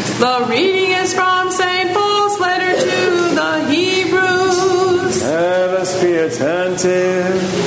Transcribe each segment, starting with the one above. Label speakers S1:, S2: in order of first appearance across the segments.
S1: The reading is from St. Paul's letter to the Hebrews.
S2: Let us be attentive.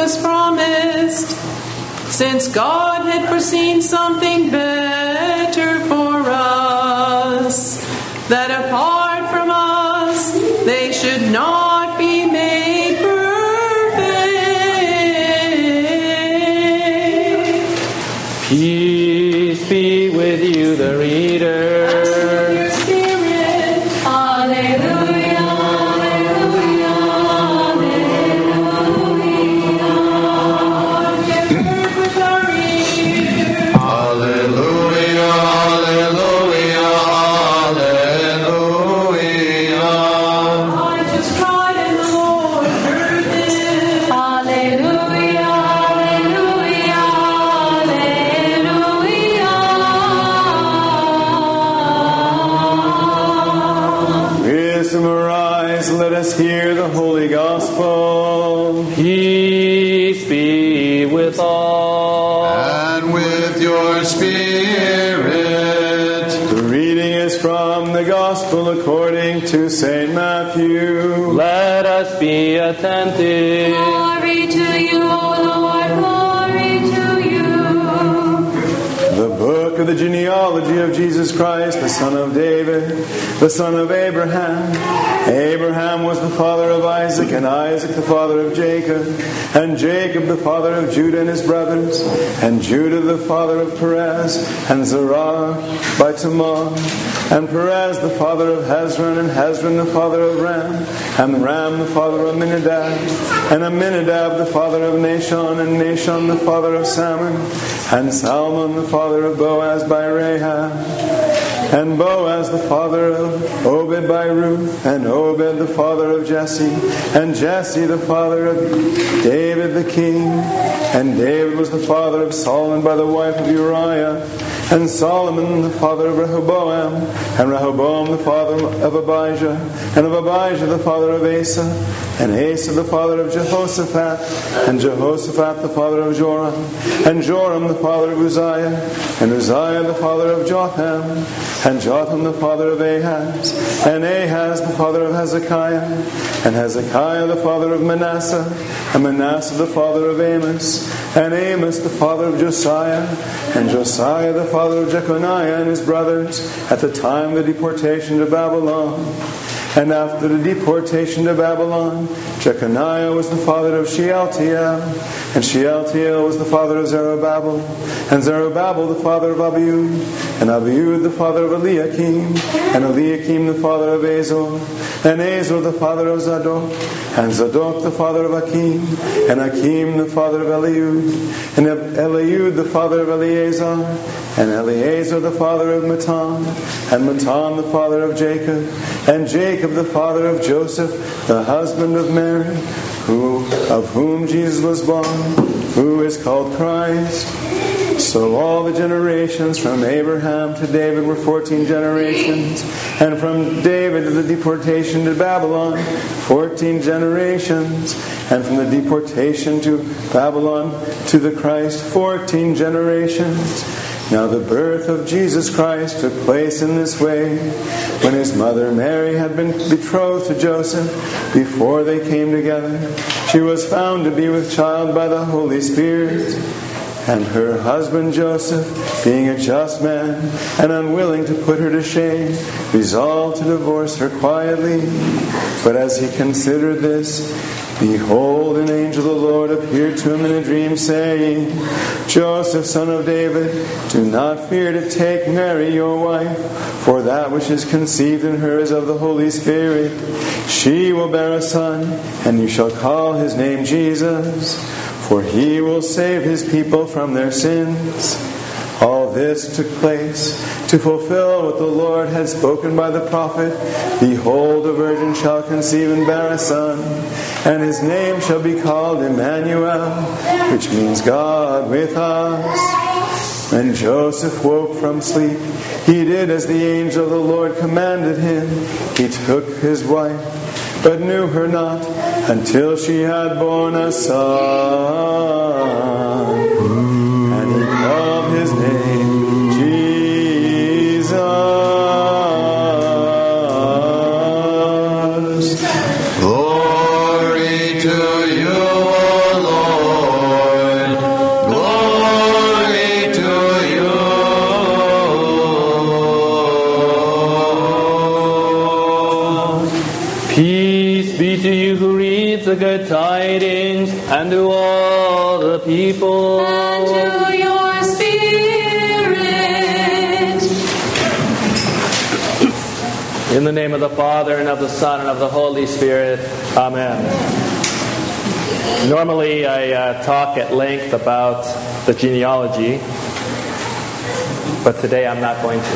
S1: Was promised. Since God had foreseen something better for us, that apart from us they should not
S2: to St. Matthew. Let us be attentive.
S3: Glory
S2: Jesus Christ, the son of David, the son of Abraham. Abraham was the father of Isaac, and Isaac the father of Jacob, and Jacob the father of Judah and his brothers, and Judah the father of Perez, and Zerah by Tamar, and Perez the father of Hezron, and Hezron the father of Ram, and Ram the father of Amminadab, and Amminadab the father of Nahshon, and Nahshon the father of Salmon, and Salmon the father of Boaz by Rahab, and Boaz the father of Obed by Ruth, and Obed the father of Jesse, and Jesse the father of David the king, and David was the father of Solomon by the wife of Uriah, and Solomon the father of Rehoboam, and Rehoboam the father of Abijah, and of Abijah the father of Asa, and Asa the father of Jehoshaphat, and Jehoshaphat the father of Joram, and Joram the father of Uzziah, and Uzziah the father of Jotham, and Jotham the father of Ahaz, and Ahaz the father of Hezekiah, and Hezekiah the father of Manasseh, and Manasseh the father of Amos, and Amos the father of Josiah, and Josiah the father of Jeconiah and his brothers at the time of the deportation to Babylon. And after the deportation to Babylon, Jeconiah was the father of Shealtiel, and Shealtiel was the father of Zerubbabel, and Zerubbabel the father of Abiud, and Abiud the father of Eliakim, and Eliakim the father of Azor, and Azor the father of Zadok, and Zadok the father of Achim, and Achim the father of Eliud, and Eliud the father of Eleazar, and Eleazar the father of Matthan, and Matthan the father of Jacob, and Jacob the father of Joseph, the husband of Mary, who of whom Jesus was born, who is called Christ. So all the generations from Abraham to David were 14 generations, and from David to the deportation to Babylon, 14 generations, and from the deportation to Babylon to the Christ, 14 generations. Now the birth of Jesus Christ took place in this way when his mother Mary had been betrothed to Joseph before they came together. She was found to be with child by the Holy Spirit. And her husband Joseph, being a just man and unwilling to put her to shame, resolved to divorce her quietly. But as he considered this, behold, an angel of the Lord appeared to him in a dream, saying, Joseph, son of David, do not fear to take Mary your wife, for that which is conceived in her is of the Holy Spirit. She will bear a son, and you shall call his name Jesus for he will save his people from their sins. All this took place to fulfill what the Lord had spoken by the prophet Behold, a virgin shall conceive and bear a son, and his name shall be called Emmanuel, which means God with us. When Joseph woke from sleep, he did as the angel of the Lord commanded him. He took his wife but knew her not until she had borne a son.
S4: The people.
S3: And to your spirit.
S4: In the name of the Father, and of the Son, and of the Holy Spirit. Amen. Normally, I uh, talk at length about the genealogy, but today I'm not going to.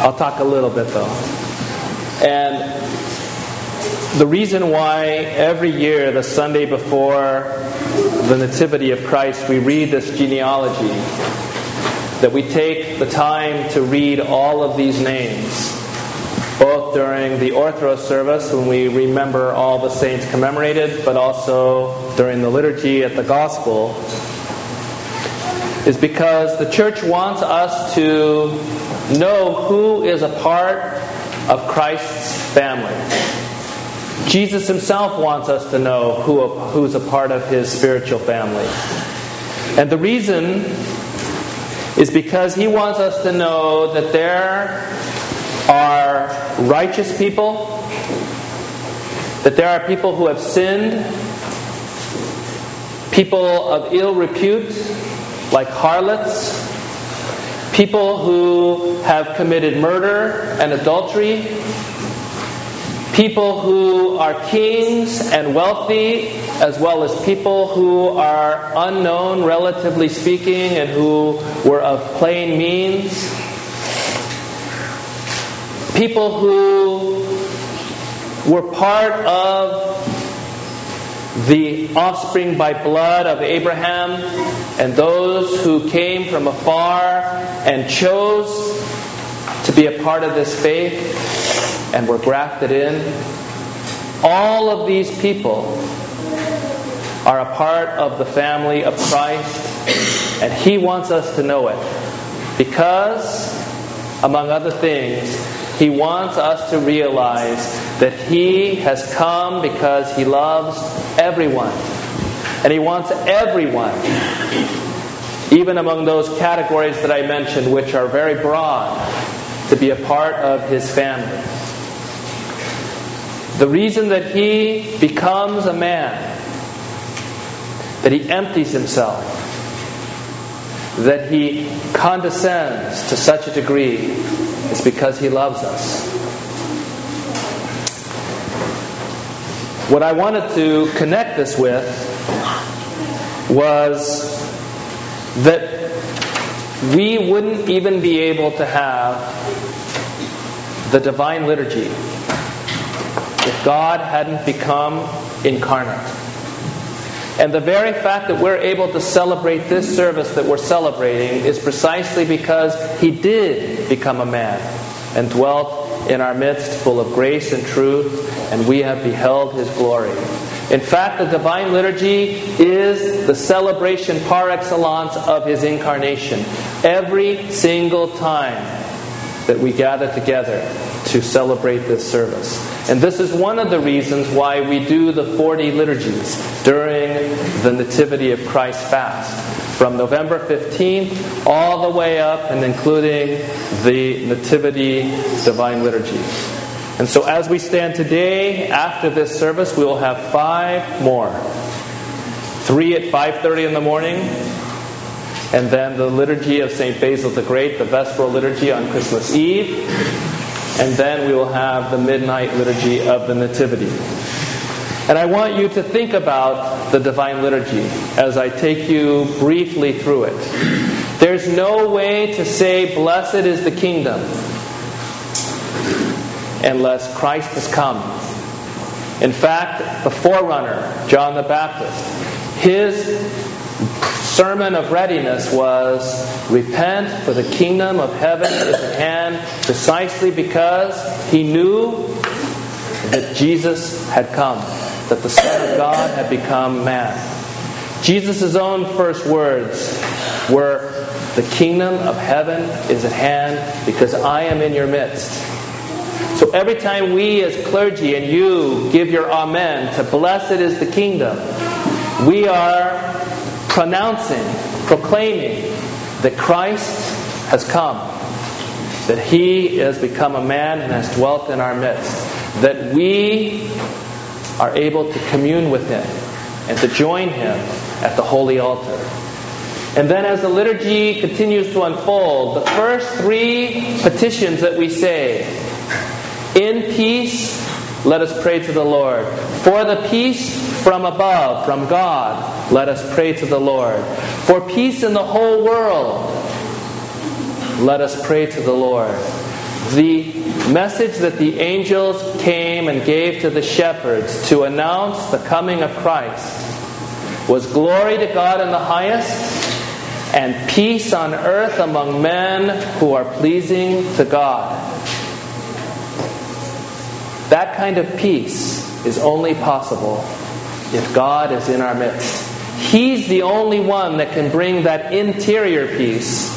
S4: I'll talk a little bit though. And the reason why every year, the Sunday before the Nativity of Christ, we read this genealogy, that we take the time to read all of these names, both during the Orthros service when we remember all the saints commemorated, but also during the liturgy at the Gospel, is because the church wants us to know who is a part of Christ's family. Jesus himself wants us to know who, who's a part of his spiritual family. And the reason is because he wants us to know that there are righteous people, that there are people who have sinned, people of ill repute, like harlots, people who have committed murder and adultery, people who are kings and wealthy, as well as people who are unknown, relatively speaking, and who were of plain means, people who were part of the offspring by blood of Abraham, and those who came from afar and chose to be a part of this faith and we were grafted in. All of these people are a part of the family of Christ, and He wants us to know it. Because, among other things, He wants us to realize that He has come because He loves everyone. And He wants everyone, even among those categories that I mentioned, which are very broad, to be a part of His family. The reason that he becomes a man, that he empties himself, that he condescends to such a degree, is because he loves us. What I wanted to connect this with was that we wouldn't even be able to have the divine liturgy God hadn't become incarnate. And the very fact that we're able to celebrate this service that we're celebrating is precisely because He did become a man and dwelt in our midst full of grace and truth, and we have beheld His glory. In fact, the Divine Liturgy is the celebration par excellence of His incarnation. Every single time that we gather together to celebrate this service. And this is one of the reasons why we do the 40 liturgies during the Nativity of Christ fast. From November 15th all the way up and including the Nativity Divine Liturgy. And so as we stand today, after this service, we will have five more. Three at 5.30 in the morning, and then the liturgy of St. Basil the Great, the Vesperal liturgy on Christmas Eve, and then we will have the midnight liturgy of the Nativity. And I want you to think about the Divine Liturgy as I take you briefly through it. There's no way to say, Blessed is the kingdom unless Christ has come. In fact, the forerunner, John the Baptist, his sermon of readiness was repent for the kingdom of heaven is at hand precisely because he knew that Jesus had come, that the Son of God had become man. Jesus' own first words were, The kingdom of heaven is at hand because I am in your midst. So every time we as clergy and you give your amen to blessed is the kingdom, we are pronouncing, proclaiming that Christ has come, that he has become a man and has dwelt in our midst, that we are able to commune with him and to join him at the holy altar. And then, as the liturgy continues to unfold, the first three petitions that we say in peace, let us pray to the Lord. For the peace from above, from God, let us pray to the Lord. For peace in the whole world, let us pray to the Lord. The message that the angels came and gave to the shepherds to announce the coming of Christ was glory to God in the highest and peace on earth among men who are pleasing to God. That kind of peace is only possible if God is in our midst. He's the only one that can bring that interior peace,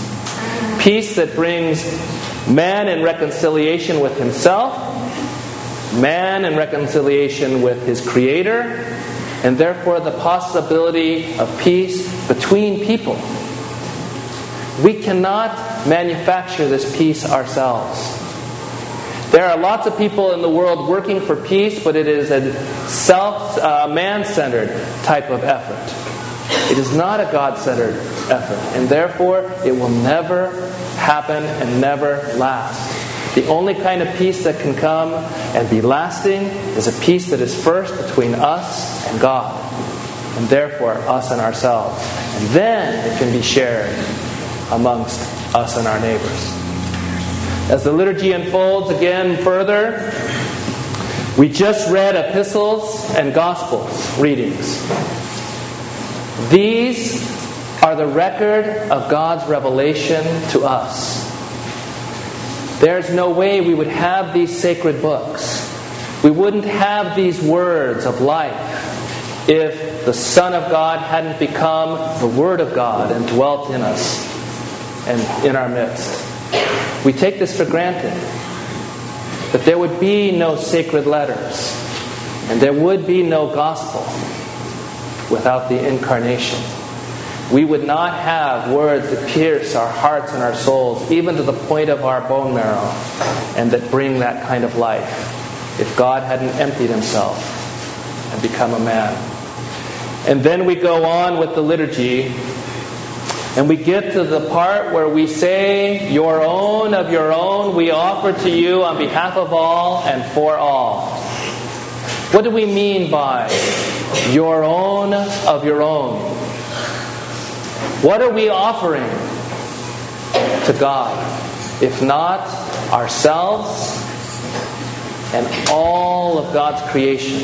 S4: peace that brings man in reconciliation with himself, man in reconciliation with his Creator, and therefore the possibility of peace between people. We cannot manufacture this peace ourselves. There are lots of people in the world working for peace, but it is a self, uh, man centered type of effort. It is not a God centered effort, and therefore it will never happen and never last. The only kind of peace that can come and be lasting is a peace that is first between us and God, and therefore us and ourselves. And then it can be shared amongst us and our neighbors. As the liturgy unfolds again further, we just read epistles and gospels readings. These are the record of God's revelation to us. There's no way we would have these sacred books. We wouldn't have these words of life if the Son of God hadn't become the Word of God and dwelt in us and in our midst. We take this for granted that there would be no sacred letters and there would be no gospel without the incarnation. We would not have words that pierce our hearts and our souls, even to the point of our bone marrow, and that bring that kind of life. if God hadn't emptied himself and become a man. And then we go on with the liturgy and we get to the part where we say, Your own of your own we offer to you on behalf of all and for all. What do we mean by your own of your own? What are we offering to God? If not ourselves and all of God's creation.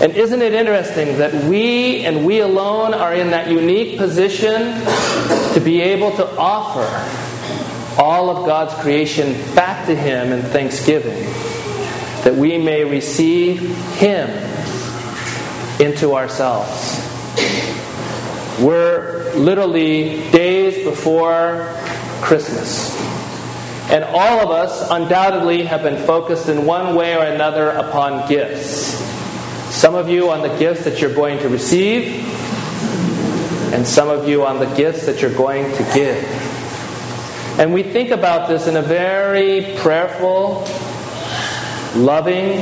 S4: And isn't it interesting that we and we alone are in that unique position to be able to offer all of God's creation back to Him in thanksgiving? that we may receive Him into ourselves. We're literally days before Christmas. And all of us undoubtedly have been focused in one way or another upon gifts. Some of you on the gifts that you're going to receive, and some of you on the gifts that you're going to give. And we think about this in a very prayerful, loving,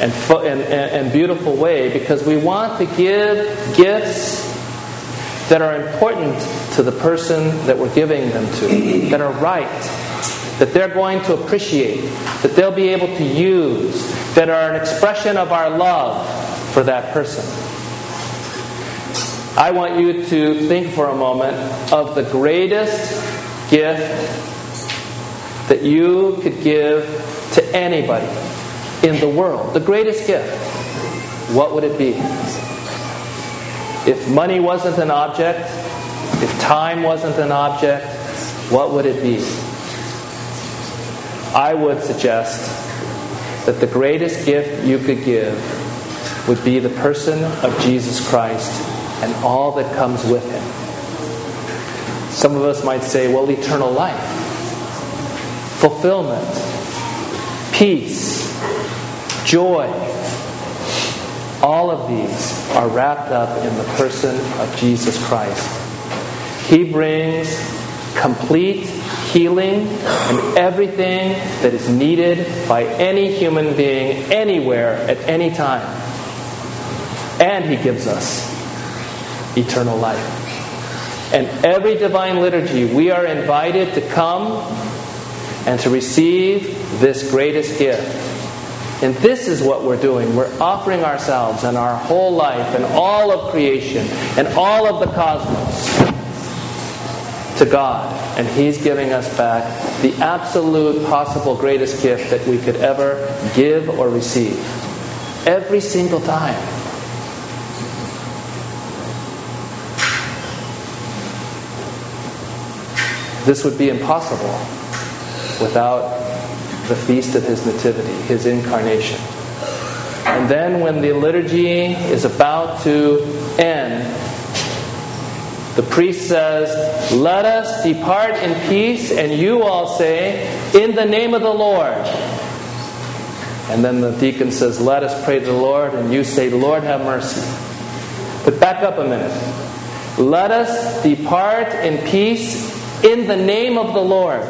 S4: and, and, and beautiful way because we want to give gifts that are important to the person that we're giving them to, that are right, that they're going to appreciate, that they'll be able to use, that are an expression of our love for that person. I want you to think for a moment of the greatest gift that you could give to anybody in the world, the greatest gift, what would it be? If money wasn't an object, if time wasn't an object, what would it be? I would suggest that the greatest gift you could give would be the person of Jesus Christ and all that comes with him. Some of us might say, well, eternal life, fulfillment, peace, joy. All of these are wrapped up in the person of Jesus Christ. He brings complete healing and everything that is needed by any human being anywhere at any time. And He gives us eternal life. And every divine liturgy, we are invited to come and to receive this greatest gift. And this is what we're doing. We're offering ourselves and our whole life and all of creation and all of the cosmos to God. And He's giving us back the absolute possible greatest gift that we could ever give or receive. Every single time. This would be impossible without the feast of his nativity, his incarnation. And then when the liturgy is about to end, the priest says, Let us depart in peace, and you all say, In the name of the Lord. And then the deacon says, Let us pray to the Lord, and you say, Lord, have mercy. But back up a minute. Let us depart in peace in the name of the Lord.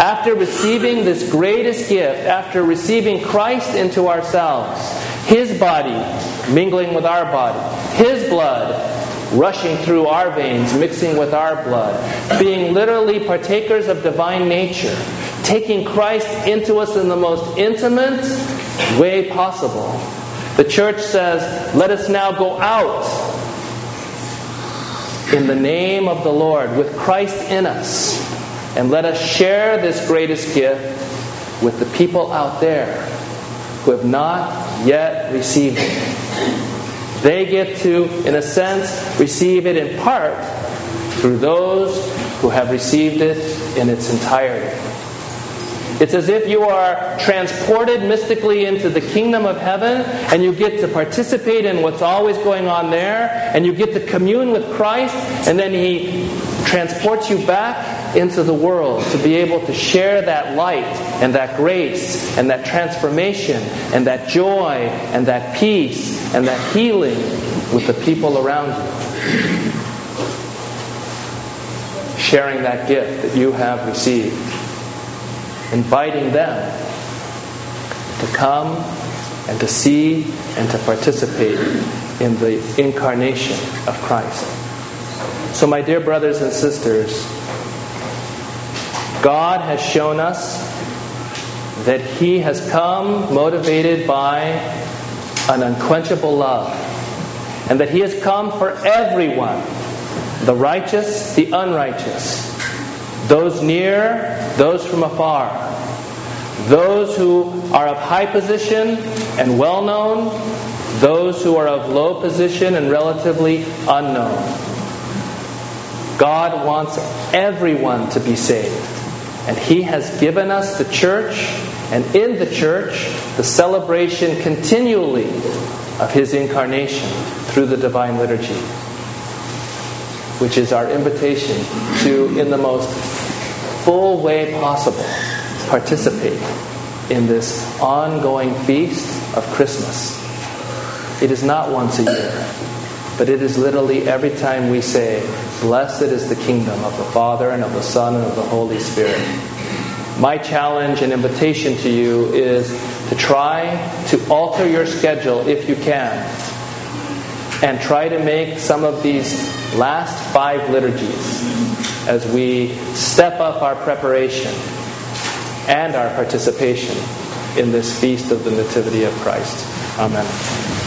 S4: After receiving this greatest gift, after receiving Christ into ourselves, His body mingling with our body, His blood rushing through our veins, mixing with our blood, being literally partakers of divine nature, taking Christ into us in the most intimate way possible. The church says, Let us now go out in the name of the Lord with Christ in us, and let us share this greatest gift with the people out there who have not yet received it. They get to, in a sense, receive it in part through those who have received it in its entirety. It's as if you are transported mystically into the kingdom of heaven and you get to participate in what's always going on there and you get to commune with Christ and then He transports you back into the world to be able to share that light and that grace and that transformation and that joy and that peace and that healing with the people around you. Sharing that gift that you have received inviting them to come and to see and to participate in the incarnation of Christ. So, my dear brothers and sisters, God has shown us that He has come motivated by an unquenchable love, and that He has come for everyone the righteous, the unrighteous, those near, those from afar, those who are of high position and well known, those who are of low position and relatively unknown. God wants everyone to be saved. And He has given us the church, and in the church, the celebration continually of His incarnation through the divine liturgy, which is our invitation to, in the most full way possible, participate in this ongoing feast of Christmas. It is not once a year, but it is literally every time we say, Blessed is the kingdom of the Father and of the Son and of the Holy Spirit. My challenge and invitation to you is to try to alter your schedule if you can and try to make some of these last five liturgies as we step up our preparation and our participation in this feast of the Nativity of Christ. Amen.